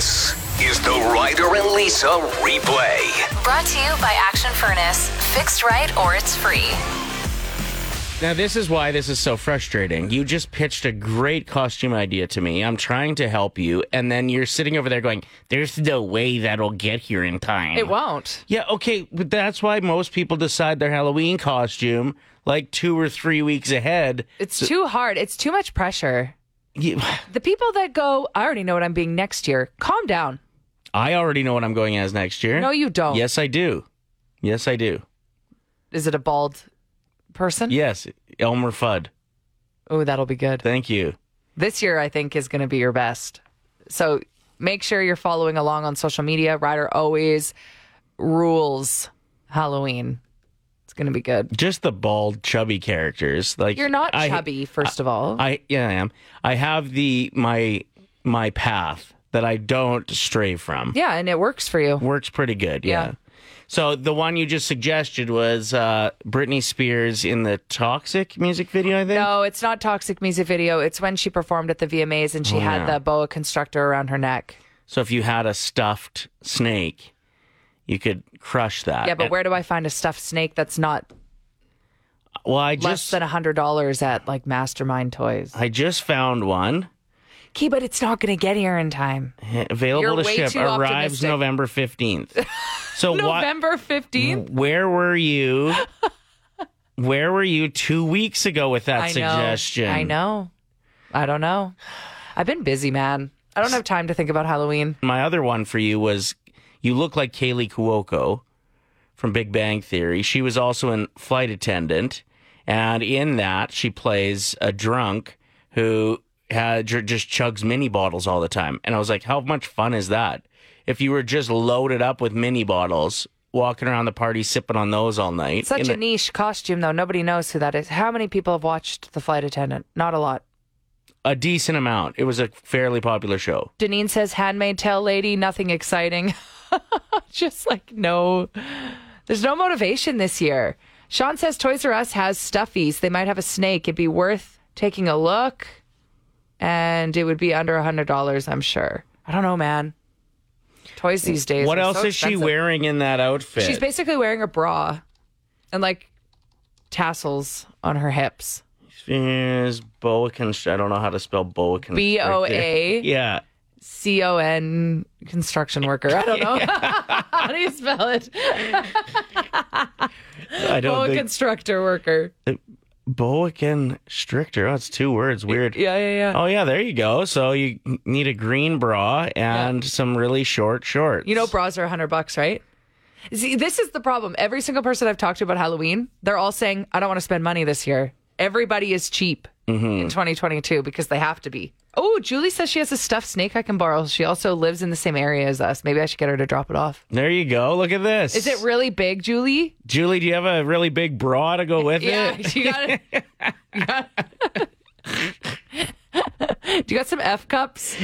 This is the Ryder and Lisa replay. Brought to you by Action Furnace. Fixed right or it's free. Now, this is why this is so frustrating. You just pitched a great costume idea to me. I'm trying to help you, and then you're sitting over there going, There's no way that'll get here in time. It won't. Yeah, okay, but that's why most people decide their Halloween costume like two or three weeks ahead. It's too hard. It's too much pressure. You- The people that go, I already know what I'm being next year. Calm down. I already know what I'm going as next year. No, you don't. Yes, I do. Yes, I do. Is it a bald person? Yes, Elmer Fudd. Oh, that'll be good. Thank you. This year, I think, is going to be your best. So make sure you're following along on social media. Ryder always rules Halloween. Going to be good. Just the bald, chubby characters. Like You're not I- chubby, first of all. I yeah, I am. I have the my my path that I don't stray from. yeah, and it works for you. Works pretty good. Yeah. Yeah. So the one you just suggested was uh, Britney Spears in the Toxic music video. I think. No, it's not toxic music video. It's when she performed at the VMAs and she Oh, had yeah. the boa constrictor around her neck. So if you had a stuffed snake, you could crush that. Yeah, but And- where do I find a stuffed snake that's not Well, I just, less than a hundred dollars at like Mastermind Toys? I just found one Okay, but it's not going to get here in time. available You're to ship. Arrives optimistic. November fifteenth. So? November fifteenth. Mm, where were you? Where were you two weeks ago with that I know. suggestion? I know. I don't know. I've been busy, man. I don't have time to think about Halloween. My other one for you was you look like Kaley Cuoco from Big Bang Theory. She was also in Flight Attendant, and in that she plays a drunk who had just chugs mini bottles all the time. And I was like, how much fun is that? If you were just loaded up with mini bottles, walking around the party sipping on those all night. Such a niche costume, though. Nobody knows who that is. How many people have watched The Flight Attendant? Not a lot. a decent amount. It was a fairly popular show. Deneen says, "Handmaid Tale lady, nothing exciting." Just like no, there's no motivation this year. Sean says Toys R Us has stuffies. They might have a snake. It'd be worth taking a look, and it would be under a hundred dollars. I'm sure. I don't know, man. Toys these days. What else so is she wearing in that outfit? She's basically wearing a bra and like tassels on her hips. Is boa const- I don't know how to spell boa constrictor. B O A Yeah. C O N construction worker. I don't know. How do you spell it? I don't Boa think constructor worker. Uh, boa constrictor. Oh, it's two words. Weird. Yeah, yeah, yeah. Oh yeah, there you go. So you need a green bra and some really short shorts. You know, bras are a hundred bucks, right? See, this is the problem. Every single person I've talked to about Halloween, they're all saying, "I don't want to spend money this year." Everybody is cheap Mm-hmm. in 2022 because they have to be. Oh, Julie says she has a stuffed snake I can borrow. She also lives in the same area as us. Maybe I should get her to drop it off. There you go. Look at this. Is it really big, Julie? Julie? Do you have a really big bra to go with Yeah, it? you got it. Do you got some F cups?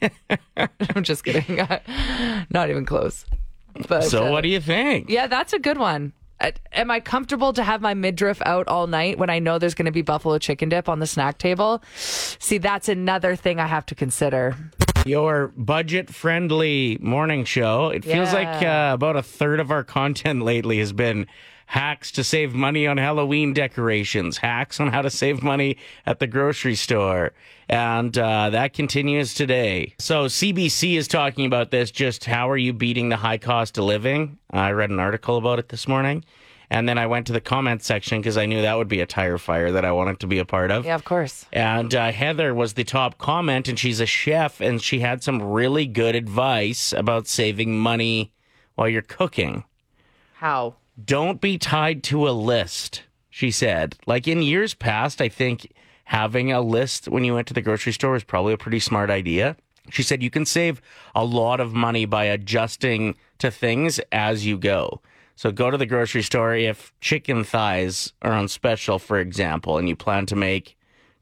I'm just kidding. Not even close. But So uh, what do you think? Yeah, that's a good one. Uh, Am I comfortable to have my midriff out all night when I know there's going to be buffalo chicken dip on the snack table? See, that's another thing I have to consider. Your budget friendly morning show. It feels Yeah. like uh, about a third of our content lately has been hacks to save money on Halloween decorations, hacks on how to save money at the grocery store. And uh, that continues today. So, CBC is talking about this just how are you beating the high cost of living? I read an article about it this morning. And then I went to the comment section because I knew that would be a tire fire that I wanted to be a part of. Yeah, of course. And uh, Heather was the top comment, and she's a chef, and she had some really good advice about saving money while you're cooking. How? Don't be tied to a list, she said. Like in years past, I think having a list when you went to the grocery store was probably a pretty smart idea. She said you can save a lot of money by adjusting to things as you go. So go to the grocery store if chicken thighs are on special, for example, and you plan to make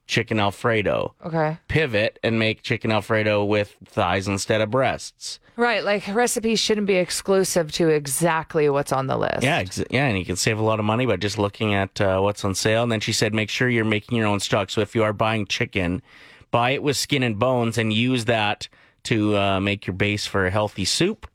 chicken Alfredo. Okay. Pivot and make chicken Alfredo with thighs instead of breasts. Right. Like recipes shouldn't be exclusive to exactly what's on the list. Yeah, ex- yeah, and you can save a lot of money by just looking at uh, what's on sale. And then she said, make sure you're making your own stock. So if you are buying chicken, buy it with skin and bones and use that to uh, make your base for a healthy soup.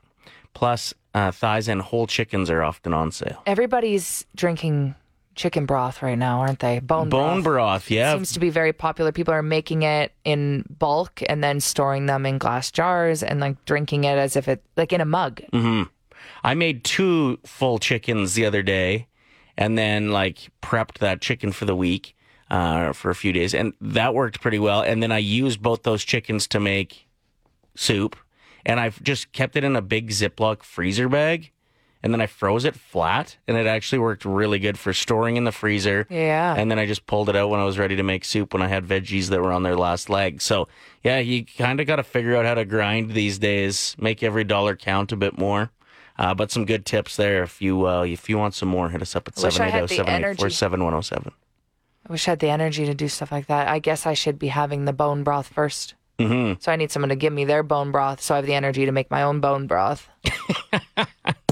Plus, uh, thighs and whole chickens are often on sale. Everybody's drinking chicken broth right now, aren't they? Bone, Bone broth. broth, yeah. Seems to be very popular. People are making it in bulk and then storing them in glass jars and like drinking it as if it like in a mug. Mm-hmm. I made two full chickens the other day and then like prepped that chicken for the week uh, for a few days. And that worked pretty well. And then I used both those chickens to make soup. And I've just kept it in a big Ziploc freezer bag. And then I froze it flat. And it actually worked really good for storing in the freezer. Yeah. And then I just pulled it out when I was ready to make soup when I had veggies that were on their last leg. So yeah, you kind of got to figure out how to grind these days, make every dollar count a bit more. Uh, but some good tips there. If you uh, if you want some more, hit us up at I wish I had 780-784-7107. I wish I had the energy to do stuff like that. I guess I should be having the bone broth 1st Mm-hmm. So I need someone to give me their bone broth so I have the energy to make my own bone broth.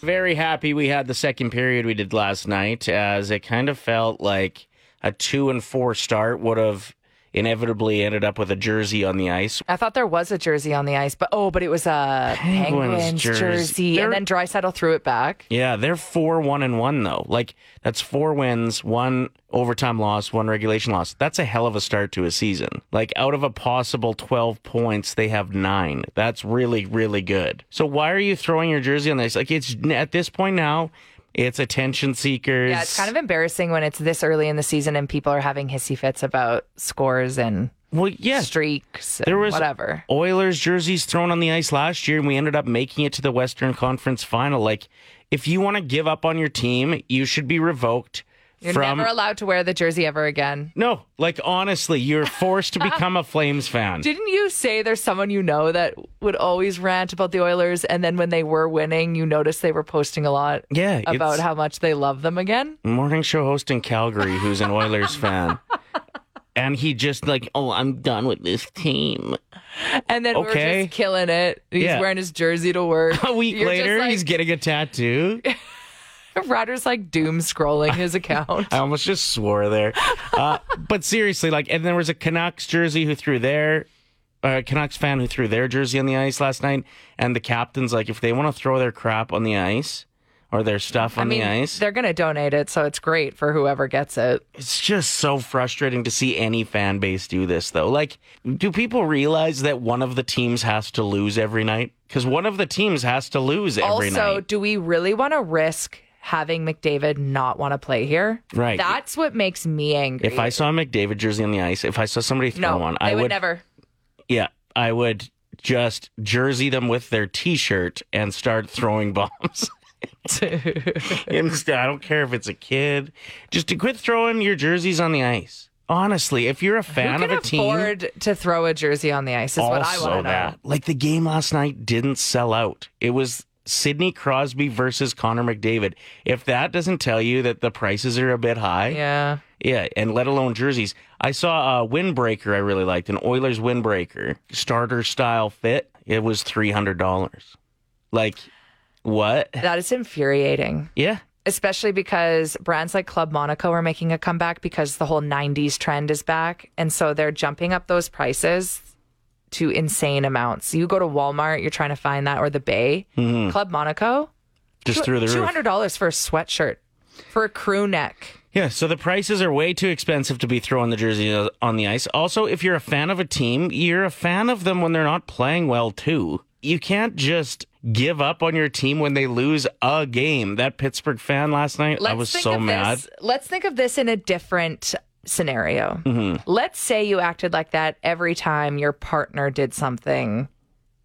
Very happy we had the second period we did last night, as it kind of felt like a two and four start would have inevitably ended up with a jersey on the ice. I thought there was a jersey on the ice, but oh, but it was a Penguins Penguins, jersey. jersey. And then Draisaitl threw it back. Yeah, they're four one and one though. Like that's four wins, one overtime loss, one regulation loss. That's a hell of a start to a season. Like out of a possible twelve points, they have nine. That's really really good. So why are you throwing your jersey on this? Like it's at this point now, it's attention seekers. Yeah, it's kind of embarrassing when it's this early in the season and people are having hissy fits about scores and well, yeah. streaks There was whatever. Oilers jerseys thrown on the ice last year, and we ended up making it to the Western Conference Final. Like, if you want to give up on your team, you should be revoked You're from never allowed to wear the jersey ever again. No, like honestly, you're forced to become a Flames fan. Didn't you say there's someone you know that would always rant about the Oilers and then when they were winning, you noticed they were posting a lot Yeah, about how much they love them again? Morning show host in Calgary who's an Oilers fan. And he just like, oh, I'm done with this team. And then Okay. were just killing it. He's Yeah. wearing his jersey to work. A week You're later, like- he's getting a tattoo. Ryder's like doom scrolling his account. I almost just swore there. Uh, but seriously, like, and there was a Canucks jersey who threw their uh, Canucks fan who threw their jersey on the ice last night, and the captain's like, if they want to throw their crap on the ice or their stuff on I mean, the ice, they're going to donate it, so it's great for whoever gets it. it's just so frustrating to see any fan base do this, though. Like, do people realize that one of the teams has to lose every night? Because one of the teams has to lose every also, night. Also, do we really want to risk having McDavid not want to play here? Right. That's what makes me angry. If I saw a McDavid jersey on the ice, if I saw somebody throw no, one, I would, would never. Yeah, I would just jersey them with their T-shirt and start throwing bombs. Instead, I don't care if it's a kid. Just to quit throwing your jerseys on the ice. Honestly, if you're a fan of a team, afford to throw a jersey on the ice? Is what I want to know. that like the game last night didn't sell out. It was Sidney Crosby versus Connor McDavid. If that doesn't tell you that the prices are a bit high, Yeah. yeah, and let alone jerseys. I saw a windbreaker I really liked, an Oilers windbreaker, starter style fit. It was three hundred dollars. Like, what? That is infuriating. Yeah, especially because brands like Club Monaco are making a comeback because the whole 90s trend is back. And so they're jumping up those prices to insane amounts. You go to Walmart, you're trying to find that, or the Bay. Mm-hmm. Club Monaco, just through the roof. $200 for a sweatshirt, for a crew neck. Yeah, so the prices are way too expensive to be throwing the jersey on the ice. Also, if you're a fan of a team, you're a fan of them when they're not playing well too. You can't just give up on your team when they lose a game. That Pittsburgh fan last night, I was so mad. This, let's think of this in a different scenario. Mm-hmm. Let's say you acted like that every time your partner did something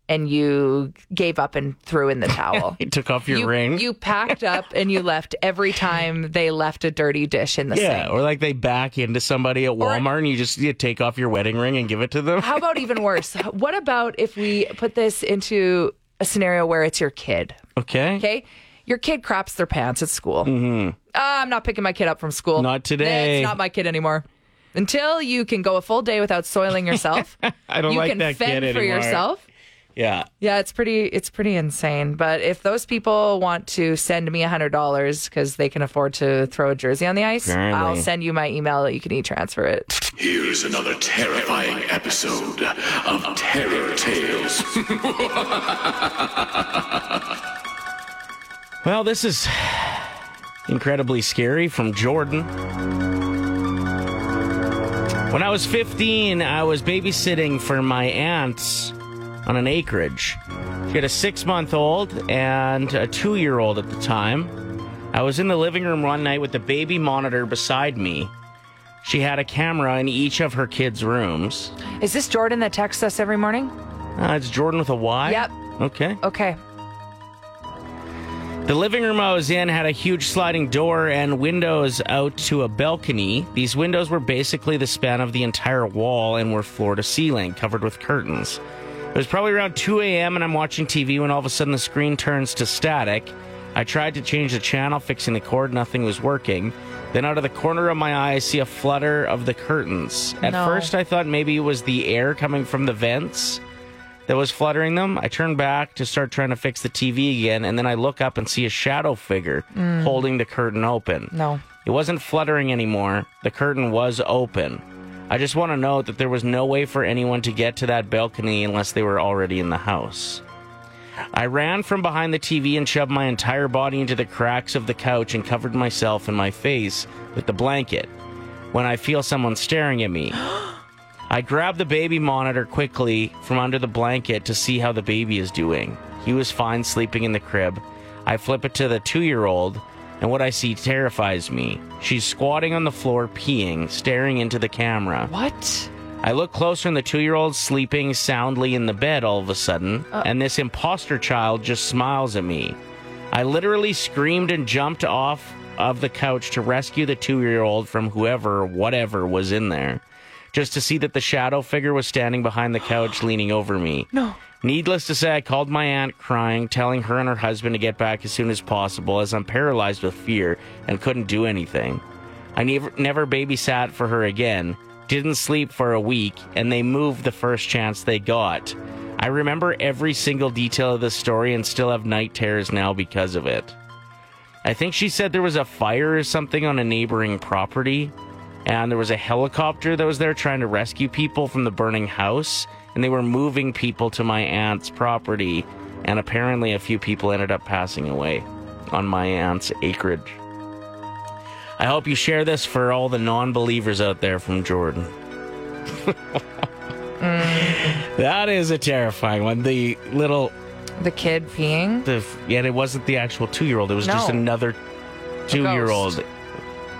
and you gave up and threw in the towel. You took off your you, ring. You packed up and you left every time they left a dirty dish in the yeah, sink. or like they back into somebody at Walmart and you just you take off your wedding ring and give it to them. How about even worse? What about if we put this into a scenario where it's your kid? Okay. Okay. Your kid craps their pants at school. Mm-hmm. Ah, I'm not picking my kid up from school. Not today. It's not my kid anymore. Until you can go a full day without soiling yourself, I don't you like can that fend kid for anymore. yourself. Yeah. Yeah, it's pretty it's pretty insane. But if those people want to send me hundred dollars because they can afford to throw a jersey on the ice, Apparently. I'll send you my email that you can e-transfer it. Here's another terrifying episode of Terror Tales. Well, this is incredibly scary from Jordan. When I was 15, I was babysitting for my aunts on an acreage. She had a six month old and a two year old at the time. I was in the living room one night with the baby monitor beside me. She had a camera in each of her kids' rooms. Is this Jordan that texts us every morning? Uh, it's Jordan with a Y? Yep. Okay. Okay. The living room I was in had a huge sliding door and windows out to a balcony. These windows were basically the span of the entire wall and were floor to ceiling, covered with curtains. It was probably around 2 a.m., and I'm watching TV when all of a sudden the screen turns to static. I tried to change the channel, fixing the cord, nothing was working. Then, out of the corner of my eye, I see a flutter of the curtains. At No. first, I thought maybe it was the air coming from the vents that was fluttering them. I turn back to start trying to fix the TV again, and then I look up and see a shadow figure mm. holding the curtain open. No. It wasn't fluttering anymore. The curtain was open. I just want to note that there was no way for anyone to get to that balcony unless they were already in the house. I ran from behind the TV and shoved my entire body into the cracks of the couch and covered myself and my face with the blanket when I feel someone staring at me. I grab the baby monitor quickly from under the blanket to see how the baby is doing. He was fine sleeping in the crib. I flip it to the two year old, and what I see terrifies me. She's squatting on the floor, peeing, staring into the camera. What? I look closer, and the two year old's sleeping soundly in the bed all of a sudden, uh. and this imposter child just smiles at me. I literally screamed and jumped off of the couch to rescue the two year old from whoever or whatever was in there, just to see that the shadow figure was standing behind the couch leaning over me. No. Needless to say, I called my aunt crying, telling her and her husband to get back as soon as possible as I'm paralyzed with fear and couldn't do anything. I never, never babysat for her again, didn't sleep for a week, and they moved the first chance they got. I remember every single detail of the story and still have night terrors now because of it. I think she said there was a fire or something on a neighboring property, and there was a helicopter that was there trying to rescue people from the burning house, and they were moving people to my aunt's property, and apparently a few people ended up passing away on my aunt's acreage. I hope you share this for all the non believers out there from Jordan. That is a terrifying one. The little The kid peeing? the yet it wasn't the actual two year old. It was just another two year old.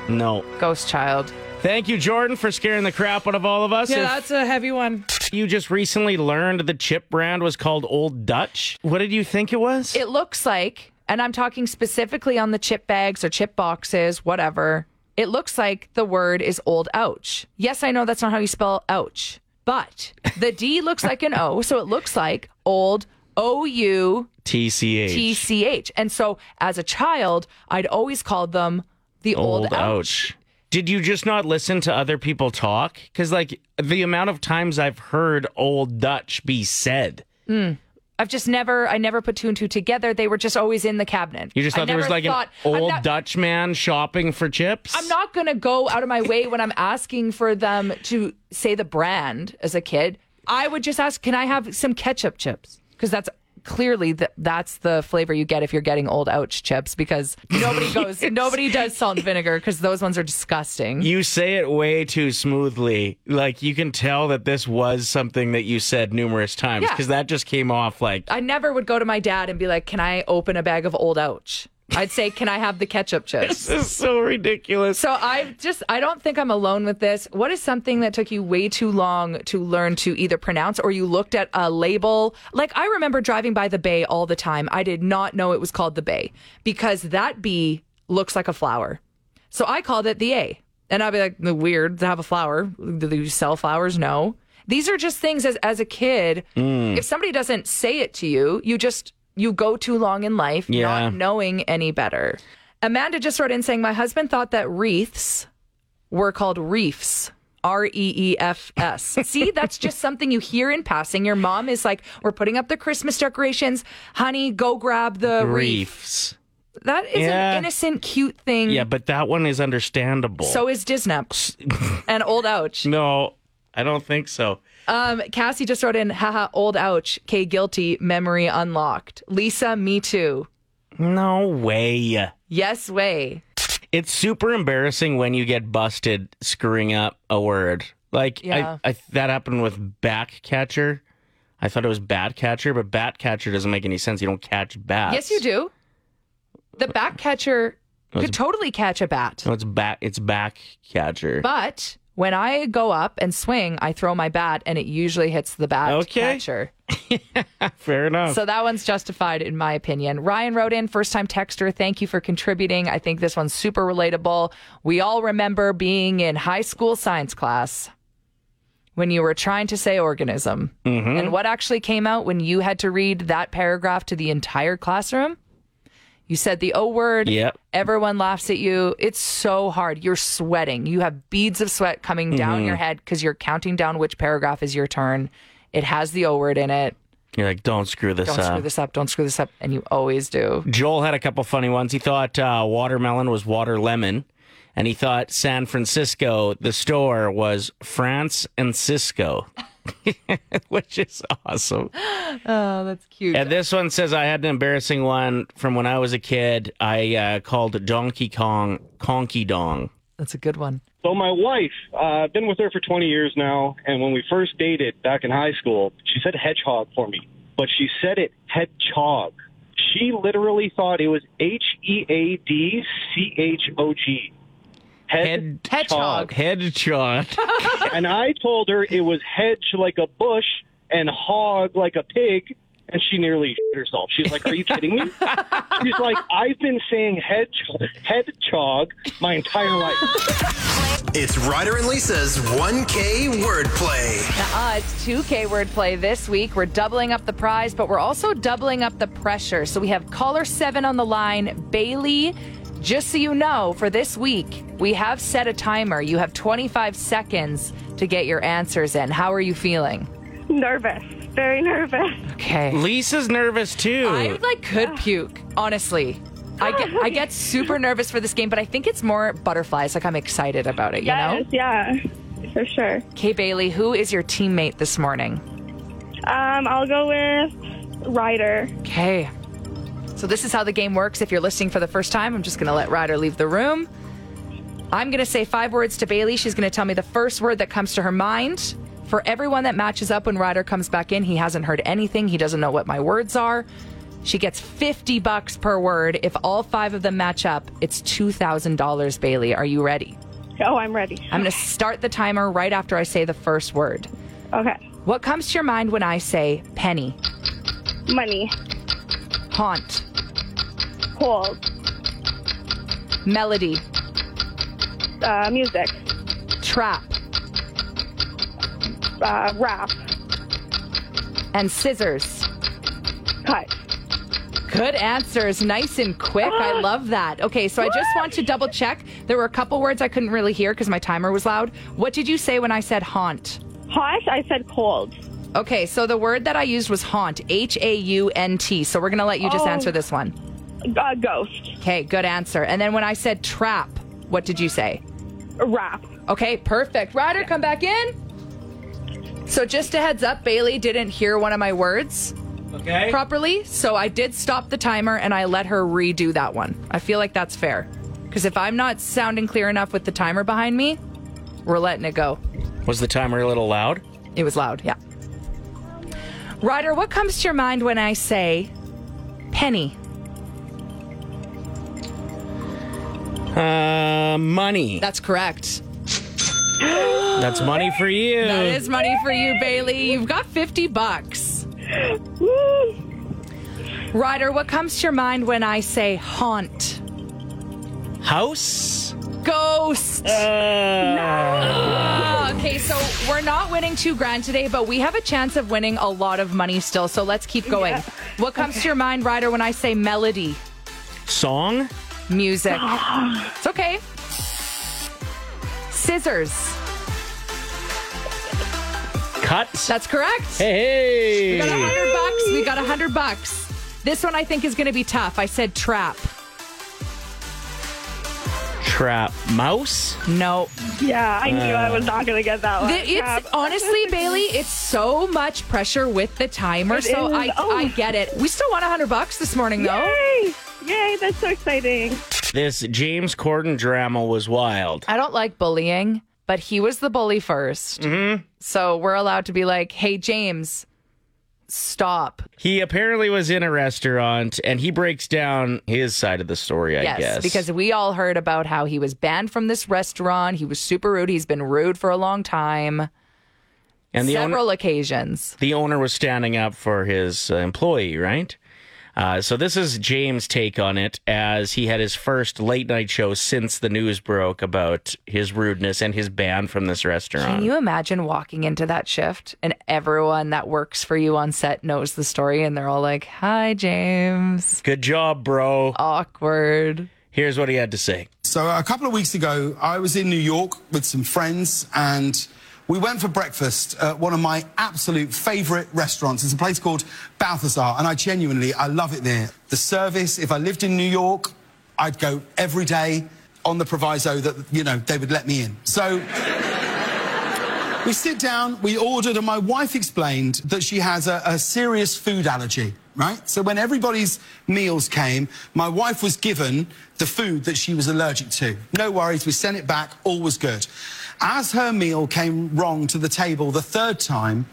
No. Ghost child. Thank you, Jordan, for scaring the crap out of all of us. Yeah, if that's a heavy one. you just recently learned the chip brand was called Old Dutch, what did you think it was? It looks like, and I'm talking specifically on the chip bags or chip boxes, whatever. It looks like the word is old ouch. Yes, I know that's not how you spell ouch, but the D looks like an O, so it looks like old O U TCH. T C H. And so as a child, I'd always called them the old, Old ouch. ouch. Did you just not listen to other people talk? Because, like, the amount of times I've heard Old Dutch be said. Hmm. I've just never, I never put two and two together. They were just always in the cabinet. You just I thought there was like thought- an old not- Dutch man shopping for chips? I'm not going to go out of my way when I'm asking for them to say the brand as a kid. I would just ask, can I have some ketchup chips? Because that's clearly the, that's the flavor you get if you're getting old ouch chips because nobody goes, nobody does salt and vinegar because those ones are disgusting. You say it way too smoothly. Like you can tell that this was something that you said numerous times Yeah. because that just came off like I never would go to my dad and be like, can I open a bag of old ouch? I'd say, can I have the ketchup chips? this is so ridiculous. So I just I don't think I'm alone with this. What is something that took you way too long to learn to either pronounce or you looked at a label? Like I remember driving by the bay all the time. I did not know it was called the bay because that B looks like a flower. So I called it the A. And I'd be like, the weird to have a flower. Do they sell flowers? No. These are just things as as a kid. Hmm. If somebody doesn't say it to you, you just you go too long in life Yeah. not knowing any better. Amanda just wrote in saying, My husband thought that wreaths were called reefs. R E E F S. See, that's just something you hear in passing. Your mom is like, We're putting up the Christmas decorations. Honey, go grab the reef. That is Yeah. an innocent, cute thing. Yeah, but that one is understandable. So is Disney. and old ouch. no, I don't think so. Um, Cassie just wrote in, haha, old ouch. K guilty, memory unlocked. Lisa, me too. No way. Yes, way. It's super embarrassing when you get busted screwing up a word. Like Yeah. I, I, that happened with back catcher. I thought it was bat catcher, but bat catcher doesn't make any sense. You don't catch bats. Yes, you do. The back catcher could totally catch a bat. No, it's bat. It's back catcher. But when I go up and swing, I throw my bat and it usually hits the bat Okay. catcher. Fair enough. So that one's justified in my opinion. Ryan wrote in, first time texter. Thank you for contributing. I think this one's super relatable. We all remember being in high school science class when you were trying to say organism. Mm-hmm. And what actually came out when you had to read that paragraph to the entire classroom? You said the O word. Yep. Everyone laughs at you. It's so hard. You're sweating. You have beads of sweat coming down Mm-hmm. your head because you're counting down which paragraph is your turn. It has the O word in it. You're like, don't screw this up. Don't screw this up. Don't screw this up. And you always do. Joel had a couple funny ones. He thought uh, watermelon was water lemon, and he thought San Francisco, the store, was France and Cisco, which is awesome. Oh, that's cute. And this one says I had an embarrassing one from when I was a kid. I uh, called Donkey Kong Conky Dong. That's a good one. So my wife, uh, I've been with her for 20 years now, and when we first dated back in high school, she said hedgehog for me, but she said it hedgehog. She literally thought it was H E A D C H O G. Head Hedgehog. Hedgehog. and I told her it was hedge like a bush and hog like a pig, and she nearly shit herself. She's like, "Are you kidding me?" She's like, "I've been saying hedge hedgehog my entire life." It's Ryder and Lisa's 1K wordplay. Uh, it's 2K wordplay this week. We're doubling up the prize, but we're also doubling up the pressure. So we have caller seven on the line, Bailey. Just so you know, for this week, we have set a timer. You have 25 seconds to get your answers in. How are you feeling? Nervous. Very nervous. Okay. Lisa's nervous too. I like could puke, honestly. I get I get super nervous for this game, but I think it's more butterflies. Like I'm excited about it, you Yes, know? yeah. For sure. Okay, Bailey, who is your teammate this morning? Um, I'll go with Ryder. Okay. So this is how the game works. If you're listening for the first time, I'm just going to let Ryder leave the room. I'm going to say five words to Bailey. She's going to tell me the first word that comes to her mind. For everyone that matches up when Ryder comes back in, he hasn't heard anything. He doesn't know what my words are. She gets 50 bucks per word. If all five of them match up, it's $2,000, Bailey. Are you ready? Oh, I'm ready. I'm going to start the timer right after I say the first word. Okay. What comes to your mind when I say penny, Money. haunt, Cold. melody, Uh, music. trap, Uh, rap. and scissors? Cut. Good answers. Nice and quick. I love that. Okay, so I just want to double check. There were a couple words I couldn't really hear because my timer was loud. What did you say when I said haunt? Hot. I said cold. Okay, so the word that I used was haunt, H A U N T. So we're going to let you just Oh. answer this one. Uh, ghost. Okay, good answer. And then when I said trap, what did you say? Rap. Okay, perfect. Ryder, come back in. So just a heads up, Bailey didn't hear one of my words okay. properly, so I did stop the timer and I let her redo that one. I feel like that's fair. Because if I'm not sounding clear enough with the timer behind me, we're letting it go. Was the timer a little loud? It was loud, yeah. Ryder, what comes to your mind when I say penny? Uh, money. That's correct. That's money for you. That is money for you, Bailey. You've got 50 bucks. Woo. Ryder, what comes to your mind when I say haunt? House. Ghost. Uh, Ah, okay, so we're not winning two grand today, but we have a chance of winning a lot of money still. So let's keep going. What comes to your mind, Ryder, when I say melody? Song. Music. It's okay. Scissors. cut. That's correct. Hey, We got a hundred bucks. We got a hundred bucks. This one I think is going to be tough. I said trap. Trap mouse. No. Yeah, I knew I was uh. not going to get that one. The- it's Crap. honestly, Bailey, it's so much pressure with the timer. It so is. I, Oh. I get it. We still want a hundred bucks this morning, though. Yay! Yay, that's so exciting. This James Corden drama was wild. I don't like bullying, but he was the bully 1st Mm-hmm. So we're allowed to be like, "Hey, James, stop." He apparently was in a restaurant and he breaks down his side of the story, I yes, guess. because we all heard about how he was banned from this restaurant. He was super rude. He's been rude for a long time, and the several owner, occasions. the owner was standing up for his uh, employee, right? Uh, so this is James' take on it as he had his first late night show since the news broke about his rudeness and his ban from this restaurant. Can you imagine walking into that shift and everyone that works for you on set knows the story and they're all like, "Hi, James." Good job, bro. Awkward. Here's what he had to say. So a couple of weeks ago, I was in New York with some friends and we went for breakfast at one of my absolute favorite restaurants. It's a place called Balthazar and I genuinely, I love it there. The service, if I lived in New York, I'd go every day on the proviso that, you know, they would let me in. So we sit down, we ordered, and my wife explained that she has a, a serious food allergy, right? So when everybody's meals came, my wife was given the food that she was allergic to. No worries, we sent it back, all was good. As her meal came wrong to the table the third time,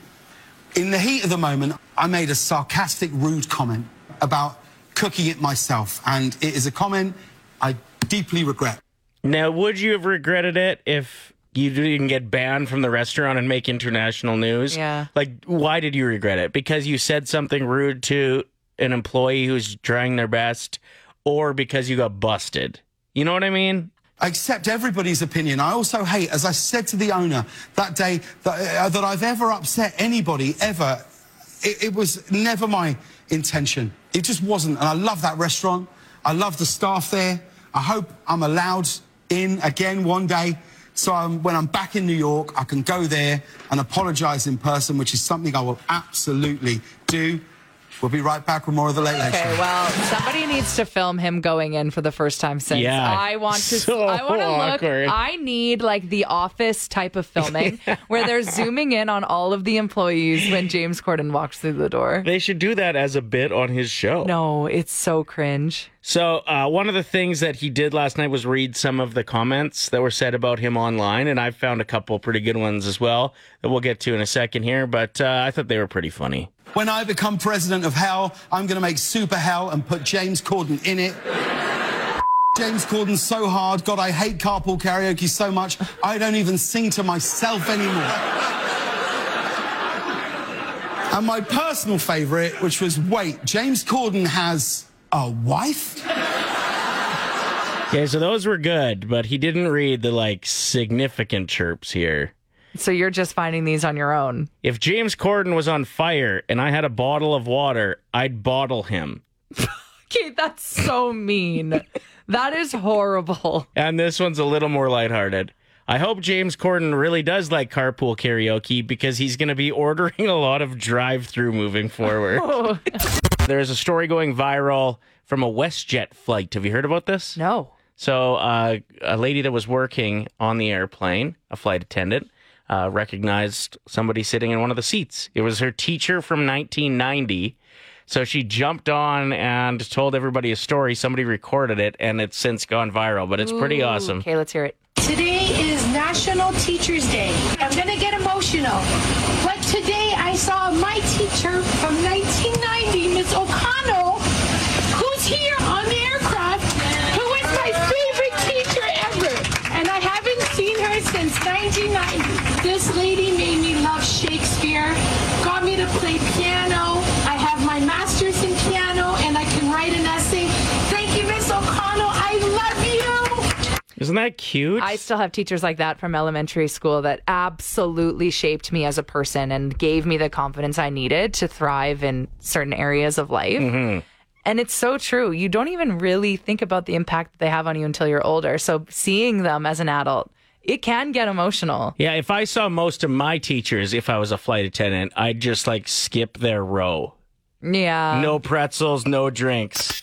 in the heat of the moment, I made a sarcastic, rude comment about cooking it myself. And it is a comment I deeply regret. Now, would you have regretted it if you didn't get banned from the restaurant and make international news? Yeah. Like, why did you regret it? Because you said something rude to an employee who's trying their best, or because you got busted? You know what I mean? I accept everybody's opinion. I also hate, as I said to the owner that day, that, uh, that I've ever upset anybody, ever. It, it was never my intention. It just wasn't. And I love that restaurant. I love the staff there. I hope I'm allowed in again one day. So um, when I'm back in New York, I can go there and apologize in person, which is something I will absolutely do. We'll be right back with more of the Late Late Okay, Show. well, somebody needs to film him going in for the first time since. Yeah. I want to. So I want to look. awkward. I need like the office type of filming where they're zooming in on all of the employees when James Corden walks through the door. They should do that as a bit on his show. No, it's so cringe. So, uh, one of the things that he did last night was read some of the comments that were said about him online, and I found a couple pretty good ones as well that we'll get to in a second here, but uh, I thought they were pretty funny. When I become president of hell, I'm going to make super hell and put James Corden in it. James Corden so hard. God, I hate carpool karaoke so much. I don't even sing to myself anymore. And my personal favorite, which was wait, James Corden has a wife? Okay, so those were good, but he didn't read the like significant chirps here. So you're just finding these on your own. If James Corden was on fire and I had a bottle of water, I'd bottle him. Okay, that's so mean. that is horrible. And this one's a little more lighthearted. I hope James Corden really does like carpool karaoke because he's going to be ordering a lot of drive through moving forward. Oh. There's a story going viral from a WestJet flight. Have you heard about this? No. So, uh, a lady that was working on the airplane, a flight attendant, uh, recognized somebody sitting in one of the seats. It was her teacher from 1990. So she jumped on and told everybody a story. Somebody recorded it, and it's since gone viral. But it's pretty awesome. Okay, let's hear it. Today is National Teachers Day. I'm going to get emotional. But today I saw my teacher from 1990, Miss O'Connell, who's here on the aircraft, who was my favorite teacher ever. And I haven't seen her since 1990. This lady made me love Shakespeare, got me to play piano. I have my master's in piano, and I can write an essay. Thank you, Miss O'Connell. I love you. Isn't that cute? I still have teachers like that from elementary school that absolutely shaped me as a person and gave me the confidence I needed to thrive in certain areas of life. Mm-hmm. And it's so true. You don't even really think about the impact that they have on you until you're older. So seeing them as an adult it can get emotional. Yeah, if I saw most of my teachers, if I was a flight attendant, I'd just like skip their row. Yeah. No pretzels, no drinks.